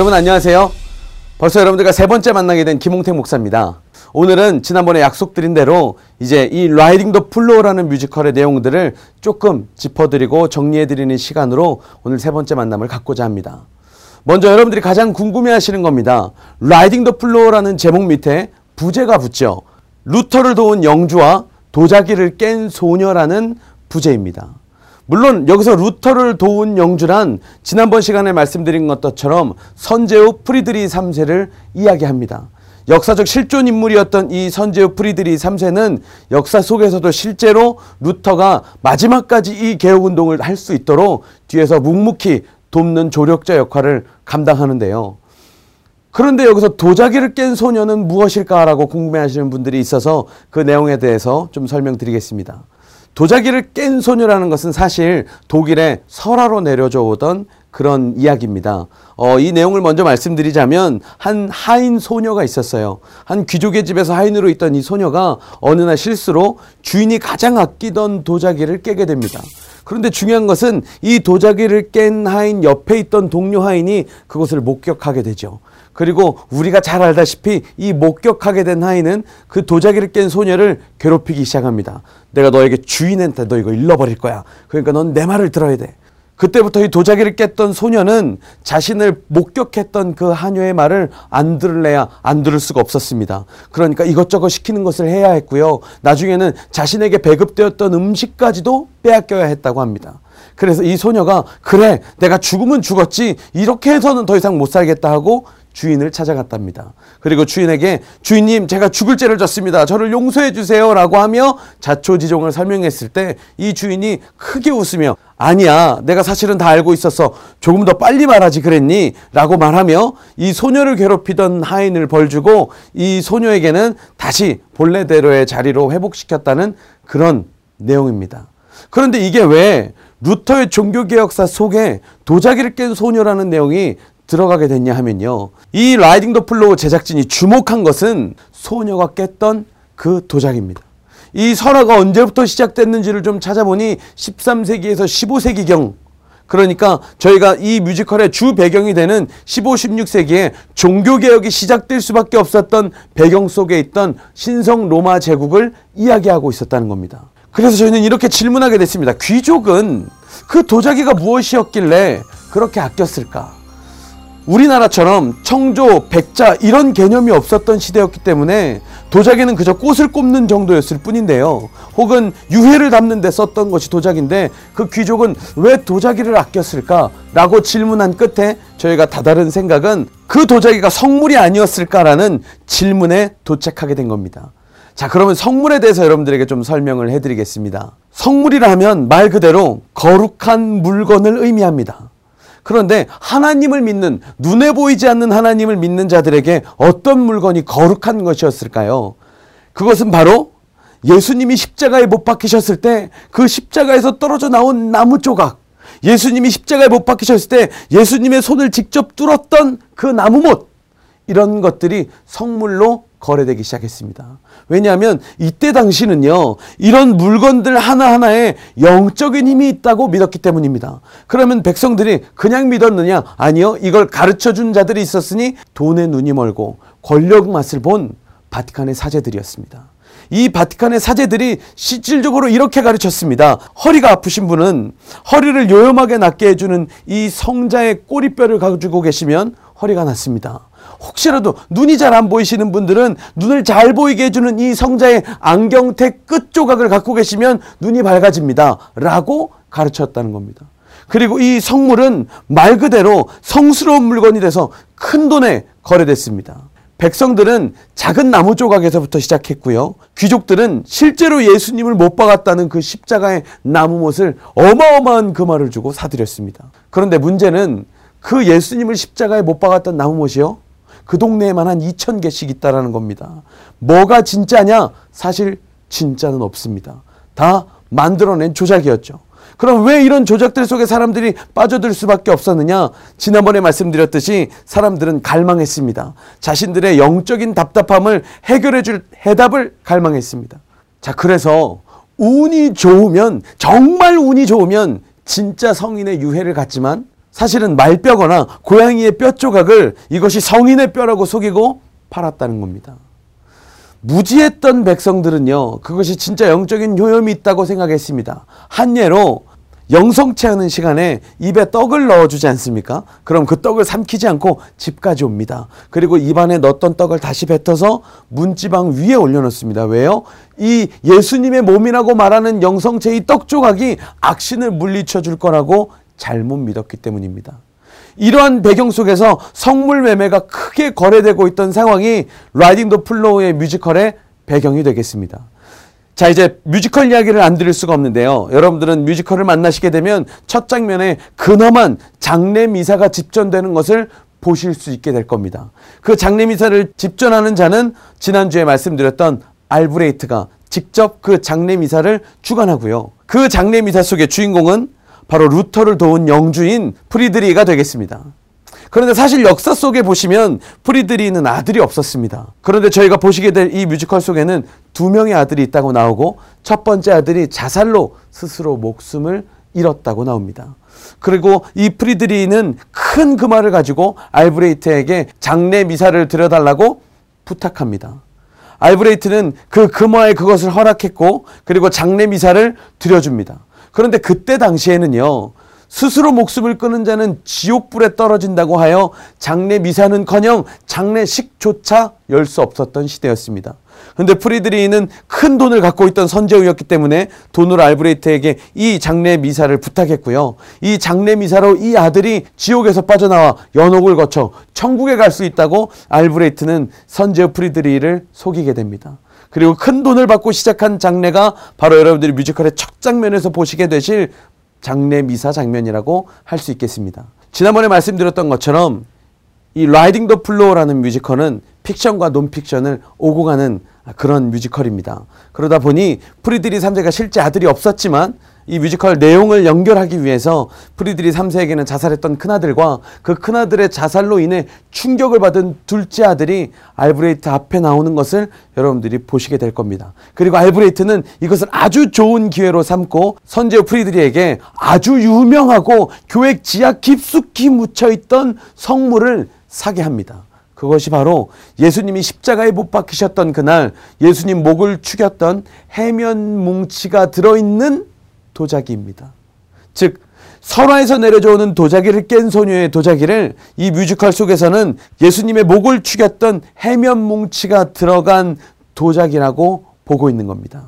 여러분 안녕하세요. 벌써 여러분들과 세 번째 만나게 된 김홍택 목사입니다. 오늘은 지난번에 약속드린 대로 이제 이 Riding the Flow라는 뮤지컬의 내용들을 조금 짚어드리고 정리해드리는 시간으로 오늘 세 번째 만남을 갖고자 합니다. 먼저 여러분들이 가장 궁금해 하시는 겁니다. Riding the Flow라는 제목 밑에 부제가 붙죠. 루터를 도운 영주와 도자기를 깬 소녀라는 부제입니다. 물론 여기서 루터를 도운 영주란 지난번 시간에 말씀드린 것처럼 선제후 프리드리 3세를 이야기합니다. 역사적 실존 인물이었던 이 선제후 프리드리 3세는 역사 속에서도 실제로 루터가 마지막까지 이 개혁 운동을 할 수 있도록 뒤에서 묵묵히 돕는 조력자 역할을 감당하는데요. 그런데 여기서 도자기를 깬 소녀는 무엇일까라고 궁금해하시는 분들이 있어서 그 내용에 대해서 좀 설명드리겠습니다. 도자기를 깬 소녀라는 것은 사실 독일의 설화로 내려져 오던 그런 이야기입니다. 어, 이 내용을 먼저 말씀드리자면 한 하인 소녀가 있었어요. 한 귀족의 집에서 하인으로 있던 이 소녀가 어느 날 실수로 주인이 가장 아끼던 도자기를 깨게 됩니다. 그런데 중요한 것은 이 도자기를 깬 하인 옆에 있던 동료 하인이 그것을 목격하게 되죠. 그리고 우리가 잘 알다시피 이 목격하게 된 하인은 그 도자기를 깬 소녀를 괴롭히기 시작합니다. 내가 너에게 주인한테 너 이거 잃어버릴 거야. 그러니까 넌 내 말을 들어야 돼. 그때부터 이 도자기를 깼던 소녀는 자신을 목격했던 그 하녀의 말을 안 들을래야 안 들을 수가 없었습니다. 그러니까 이것저것 시키는 것을 해야 했고요. 나중에는 자신에게 배급되었던 음식까지도 빼앗겨야 했다고 합니다. 그래서 이 소녀가 그래 내가 죽으면 죽었지 이렇게 해서는 더 이상 못 살겠다 하고 주인을 찾아갔답니다. 그리고 주인에게 주인님 제가 죽을 죄를 졌습니다. 저를 용서해 주세요라고 하며 자초지종을 설명했을 때 이 주인이 크게 웃으며 아니야 내가 사실은 다 알고 있었어 조금 더 빨리 말하지 그랬니? 라고 말하며 이 소녀를 괴롭히던 하인을 벌주고 이 소녀에게는 다시 본래대로의 자리로 회복시켰다는 그런 내용입니다. 그런데 이게 왜 루터의 종교개혁사 속에 도자기를 깬 소녀라는 내용이 들어가게 됐냐 하면요. 이 Riding the Flow 제작진이 주목한 것은 소녀가 깼던 그 도자기입니다. 이 설화가 언제부터 시작됐는지를 좀 찾아보니 13세기에서 15세기경 그러니까 저희가 이 뮤지컬의 주 배경이 되는 15, 16세기에 종교개혁이 시작될 수밖에 없었던 배경 속에 있던 신성 로마 제국을 이야기하고 있었다는 겁니다. 그래서 저희는 이렇게 질문하게 됐습니다. 귀족은 그 도자기가 무엇이었길래 그렇게 아꼈을까? 우리나라처럼 청조, 백자 이런 개념이 없었던 시대였기 때문에 도자기는 그저 꽃을 꼽는 정도였을 뿐인데요. 혹은 유해를 담는 데 썼던 것이 도자기인데 그 귀족은 왜 도자기를 아꼈을까? 라고 질문한 끝에 저희가 다다른 생각은 그 도자기가 성물이 아니었을까라는 질문에 도착하게 된 겁니다. 자, 그러면 성물에 대해서 여러분들에게 좀 설명을 해드리겠습니다. 성물이라면 말 그대로 거룩한 물건을 의미합니다. 그런데 하나님을 믿는 눈에 보이지 않는 하나님을 믿는 자들에게 어떤 물건이 거룩한 것이었을까요? 그것은 바로 예수님이 십자가에 못 박히셨을 때 그 십자가에서 떨어져 나온 나무 조각 예수님이 십자가에 못 박히셨을 때 예수님의 손을 직접 뚫었던 그 나무못 이런 것들이 성물로 거래되기 시작했습니다. 왜냐하면 이때 당시는요, 이런 물건들 하나하나에 영적인 힘이 있다고 믿었기 때문입니다. 그러면 백성들이 그냥 믿었느냐? 아니요. 이걸 가르쳐 준 자들이 있었으니 돈에 눈이 멀고 권력 맛을 본 바티칸의 사제들이었습니다. 이 바티칸의 사제들이 실질적으로 이렇게 가르쳤습니다. 허리가 아프신 분은 허리를 요염하게 낫게 해주는 이 성자의 꼬리뼈를 가지고 계시면 허리가 낫습니다. 혹시라도 눈이 잘 안 보이시는 분들은 눈을 잘 보이게 해주는 이 성자의 안경테 끝 조각을 갖고 계시면 눈이 밝아집니다. 라고 가르쳤다는 겁니다. 그리고 이 성물은 말 그대로 성스러운 물건이 돼서 큰 돈에 거래됐습니다. 백성들은 작은 나무 조각에서부터 시작했고요. 귀족들은 실제로 예수님을 못 박았다는 그 십자가의 나무못을 어마어마한 금화를 주고 사들였습니다. 그런데 문제는 그 예수님을 십자가에 못 박았던 나무못이요. 그 동네에만 한 2천 개씩 있다라는 겁니다. 뭐가 진짜냐? 사실 진짜는 없습니다. 다 만들어낸 조작이었죠. 그럼 왜 이런 조작들 속에 사람들이 빠져들 수밖에 없었느냐? 지난번에 말씀드렸듯이 사람들은 갈망했습니다. 자신들의 영적인 답답함을 해결해 줄 해답을 갈망했습니다. 자, 그래서 운이 좋으면, 정말 운이 좋으면 진짜 성인의 유해를 갖지만 사실은 말뼈거나 고양이의 뼈 조각을 이것이 성인의 뼈라고 속이고 팔았다는 겁니다. 무지했던 백성들은요, 그것이 진짜 영적인 효염이 있다고 생각했습니다. 한 예로 영성체 하는 시간에 입에 떡을 넣어주지 않습니까? 그럼 그 떡을 삼키지 않고 집까지 옵니다. 그리고 입안에 넣었던 떡을 다시 뱉어서 문지방 위에 올려놓습니다. 왜요? 이 예수님의 몸이라고 말하는 영성체의 떡 조각이 악신을 물리쳐 줄 거라고 잘못 믿었기 때문입니다. 이러한 배경 속에서 성물 매매가 크게 거래되고 있던 상황이 Riding the Flow의 뮤지컬의 배경이 되겠습니다. 자, 이제 뮤지컬 이야기를 안 들을 수가 없는데요. 여러분들은 뮤지컬을 만나시게 되면 첫 장면에 근엄한 장례 미사가 집전되는 것을 보실 수 있게 될 겁니다. 그 장례 미사를 집전하는 자는 지난주에 말씀드렸던 알브레히트가 직접 그 장례 미사를 주관하고요. 그 장례 미사 속의 주인공은 바로 루터를 도운 영주인 프리드리히가 되겠습니다. 그런데 사실 역사 속에 보시면 프리드리히는 아들이 없었습니다. 그런데 저희가 보시게 될 이 뮤지컬 속에는 두 명의 아들이 있다고 나오고 첫 번째 아들이 자살로 스스로 목숨을 잃었다고 나옵니다. 그리고 이 프리드리는 큰 금화를 가지고 알브레이트에게 장례 미사를 드려달라고 부탁합니다. 알브레이트는 그 금화에 그것을 허락했고 그리고 장례 미사를 드려줍니다. 그런데 그때 당시에는요. 스스로 목숨을 끊은 자는 지옥불에 떨어진다고 하여 장례 미사는커녕 장례식조차 열 수 없었던 시대였습니다. 그런데 프리드리히는 큰 돈을 갖고 있던 선제후였기 때문에 돈으로 알브레히트에게 이 장례 미사를 부탁했고요. 이 장례 미사로 이 아들이 지옥에서 빠져나와 연옥을 거쳐 천국에 갈 수 있다고 알브레히트는 선제후 프리드리히를 속이게 됩니다. 그리고 큰 돈을 받고 시작한 장례가 바로 여러분들이 뮤지컬의 첫 장면에서 보시게 되실 장례 미사 장면이라고 할 수 있겠습니다. 지난번에 말씀드렸던 것처럼 이 Riding the Flow라는 뮤지컬은 픽션과 논픽션을 오고 가는 그런 뮤지컬입니다. 그러다 보니 프리드리히 3세가 실제 아들이 없었지만 이 뮤지컬 내용을 연결하기 위해서 프리드리히 3세에게는 자살했던 큰아들과 그 큰아들의 자살로 인해 충격을 받은 둘째 아들이 알브레히트 앞에 나오는 것을 여러분들이 보시게 될 겁니다. 그리고 알브레히트는 이것을 아주 좋은 기회로 삼고 선제후 프리드리히에게 아주 유명하고 교회 지하 깊숙이 묻혀있던 성물을 사게 합니다. 그것이 바로 예수님이 십자가에 못 박히셨던 그날 예수님 목을 축였던 해면 뭉치가 들어있는 도자기입니다. 즉 설화에서 내려져 오는 도자기를 깬 소녀의 도자기를 이 뮤지컬 속에서는 예수님의 목을 축였던 해면 뭉치가 들어간 도자기라고 보고 있는 겁니다.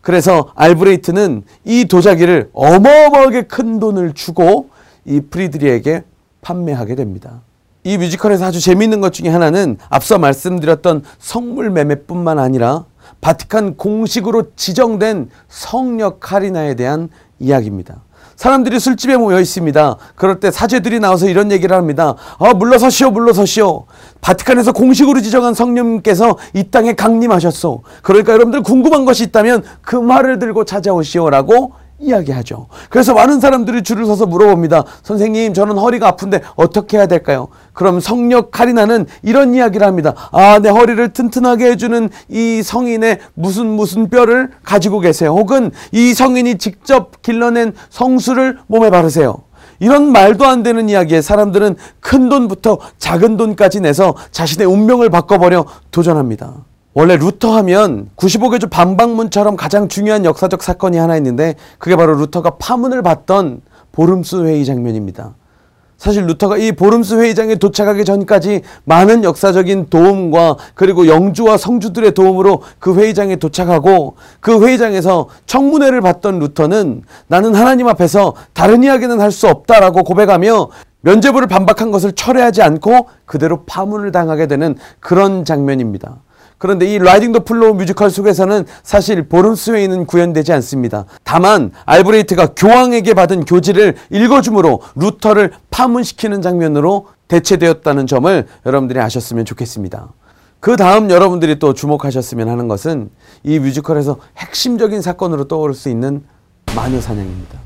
그래서 알브레이트는 이 도자기를 어마어마하게 큰 돈을 주고 이 프리드리에게 판매하게 됩니다. 이 뮤지컬에서 아주 재미있는 것 중에 하나는 앞서 말씀드렸던 성물 매매뿐만 아니라 바티칸 공식으로 지정된 성역 카리나에 대한 이야기입니다. 사람들이 술집에 모여 있습니다. 그럴 때 사제들이 나와서 이런 얘기를 합니다. 아, 물러서시오, 물러서시오. 바티칸에서 공식으로 지정한 성령님께서 이 땅에 강림하셨소. 그러니까 여러분들 궁금한 것이 있다면 그 말을 들고 찾아오시오라고 이야기하죠. 그래서 많은 사람들이 줄을 서서 물어봅니다. 선생님, 저는 허리가 아픈데 어떻게 해야 될까요? 그럼 성력 카리나는 이런 이야기를 합니다. 아, 내 허리를 튼튼하게 해주는 이 성인의 무슨 무슨 뼈를 가지고 계세요. 혹은 이 성인이 직접 길러낸 성수를 몸에 바르세요. 이런 말도 안 되는 이야기에 사람들은 큰 돈부터 작은 돈까지 내서 자신의 운명을 바꿔보려 도전합니다. 원래 루터 하면 95개조 반박문처럼 가장 중요한 역사적 사건이 하나 있는데 그게 바로 루터가 파문을 받던 보름스 회의 장면입니다. 사실 루터가 이 보름스 회의장에 도착하기 전까지 많은 역사적인 도움과 그리고 영주와 성주들의 도움으로 그 회의장에 도착하고 그 회의장에서 청문회를 받던 루터는 나는 하나님 앞에서 다른 이야기는 할 수 없다라고 고백하며 면죄부를 반박한 것을 철회하지 않고 그대로 파문을 당하게 되는 그런 장면입니다. 그런데 이 Riding the Flow 뮤지컬 속에서는 사실 보름스 회의는 구현되지 않습니다. 다만 알브레히트가 교황에게 받은 교지를 읽어줌으로 루터를 파문시키는 장면으로 대체되었다는 점을 여러분들이 아셨으면 좋겠습니다. 그 다음 여러분들이 또 주목하셨으면 하는 것은 이 뮤지컬에서 핵심적인 사건으로 떠오를 수 있는 마녀 사냥입니다.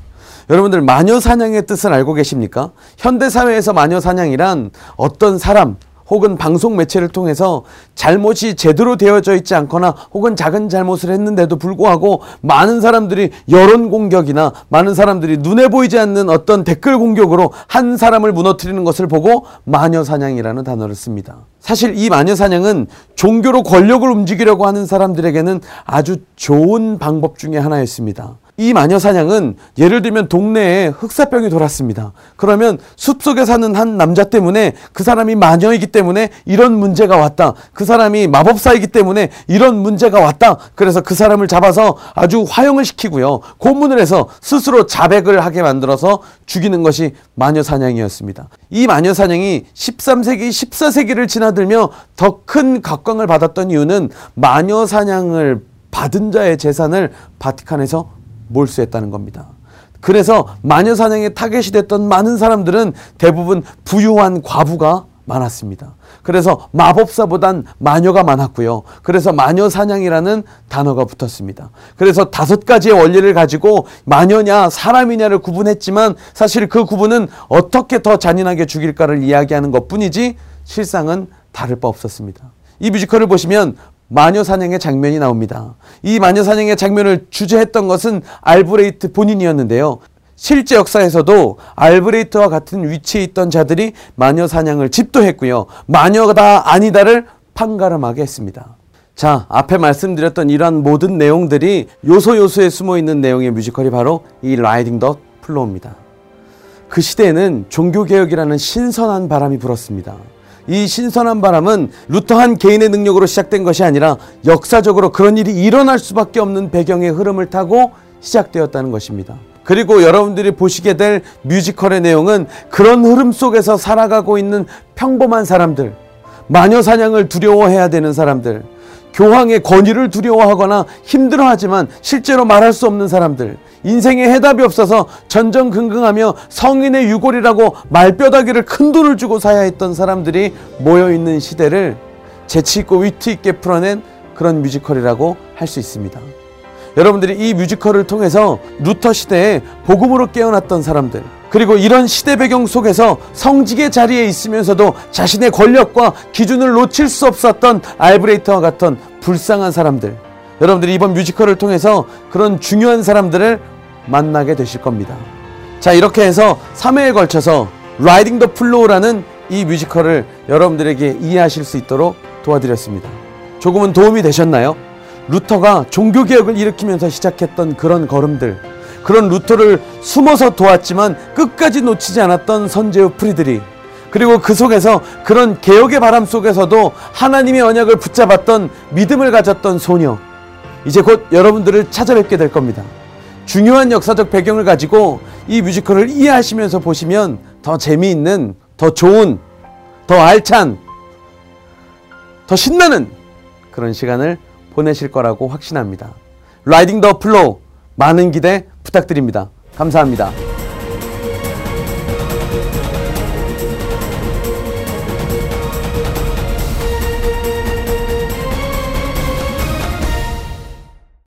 여러분들 마녀 사냥의 뜻을 알고 계십니까? 현대 사회에서 마녀 사냥이란 어떤 사람 혹은 방송 매체를 통해서 잘못이 제대로 되어져 있지 않거나 혹은 작은 잘못을 했는데도 불구하고 많은 사람들이 여론 공격이나 많은 사람들이 눈에 보이지 않는 어떤 댓글 공격으로 한 사람을 무너뜨리는 것을 보고 마녀 사냥이라는 단어를 씁니다. 사실 이 마녀 사냥은 종교로 권력을 움직이려고 하는 사람들에게는 아주 좋은 방법 중에 하나였습니다. 이 마녀 사냥은 예를 들면 동네에 흑사병이 돌았습니다. 그러면 숲속에 사는 한 남자 때문에 그 사람이 마녀이기 때문에 이런 문제가 왔다. 그 사람이 마법사이기 때문에 이런 문제가 왔다. 그래서 그 사람을 잡아서 아주 화형을 시키고요. 고문을 해서 스스로 자백을 하게 만들어서 죽이는 것이 마녀 사냥이었습니다. 이 마녀 사냥이 13세기, 14세기를 지나들며 더 큰 각광을 받았던 이유는 마녀 사냥을 받은 자의 재산을 바티칸에서 몰수했다는 겁니다. 그래서 마녀 사냥에 타겟이 됐던 많은 사람들은 대부분 부유한 과부가 많았습니다. 그래서 마법사보단 마녀가 많았고요. 그래서 마녀 사냥이라는 단어가 붙었습니다. 그래서 다섯 가지의 원리를 가지고 마녀냐 사람이냐를 구분했지만 사실 그 구분은 어떻게 더 잔인하게 죽일까를 이야기하는 것 뿐이지 실상은 다를 바 없었습니다. 이 뮤지컬을 보시면 마녀 사냥의 장면이 나옵니다. 이 마녀 사냥의 장면을 주재했던 것은 알브레이트 본인이었는데요. 실제 역사에서도 알브레이트와 같은 위치에 있던 자들이 마녀 사냥을 집도했고요. 마녀다 아니다를 판가름하게 했습니다. 자, 앞에 말씀드렸던 이러한 모든 내용들이 요소 요소에 숨어 있는 내용의 뮤지컬이 바로 이 Riding the Flow입니다. 그 시대에는 종교개혁이라는 신선한 바람이 불었습니다. 이 신선한 바람은 루터 한 개인의 능력으로 시작된 것이 아니라 역사적으로 그런 일이 일어날 수밖에 없는 배경의 흐름을 타고 시작되었다는 것입니다. 그리고 여러분들이 보시게 될 뮤지컬의 내용은 그런 흐름 속에서 살아가고 있는 평범한 사람들, 마녀 사냥을 두려워해야 되는 사람들, 교황의 권위를 두려워하거나 힘들어하지만 실제로 말할 수 없는 사람들, 인생에 해답이 없어서 전전긍긍하며 성인의 유골이라고 말뼈다귀를 큰 돈을 주고 사야 했던 사람들이 모여 있는 시대를 재치 있고 위트 있게 풀어낸 그런 뮤지컬이라고 할 수 있습니다. 여러분들이 이 뮤지컬을 통해서 루터 시대에 복음으로 깨어났던 사람들, 그리고 이런 시대 배경 속에서 성직의 자리에 있으면서도 자신의 권력과 기준을 놓칠 수 없었던 알브레히트와 같은 불쌍한 사람들, 여러분들이 이번 뮤지컬을 통해서 그런 중요한 사람들을 만나게 되실 겁니다. 자, 이렇게 해서 3회에 걸쳐서 Riding the Flow라는 이 뮤지컬을 여러분들에게 이해하실 수 있도록 도와드렸습니다. 조금은 도움이 되셨나요? 루터가 종교개혁을 일으키면서 시작했던 그런 걸음들, 그런 루터를 숨어서 도왔지만 끝까지 놓치지 않았던 선제후 프리드리히 그리고 그 속에서 그런 개혁의 바람 속에서도 하나님의 언약을 붙잡았던 믿음을 가졌던 소녀 이제 곧 여러분들을 찾아뵙게 될 겁니다. 중요한 역사적 배경을 가지고 이 뮤지컬을 이해하시면서 보시면 더 재미있는, 더 좋은, 더 알찬, 더 신나는 그런 시간을 보내실 거라고 확신합니다. 라이딩 더 플로우 많은 기대 부탁드립니다. 감사합니다.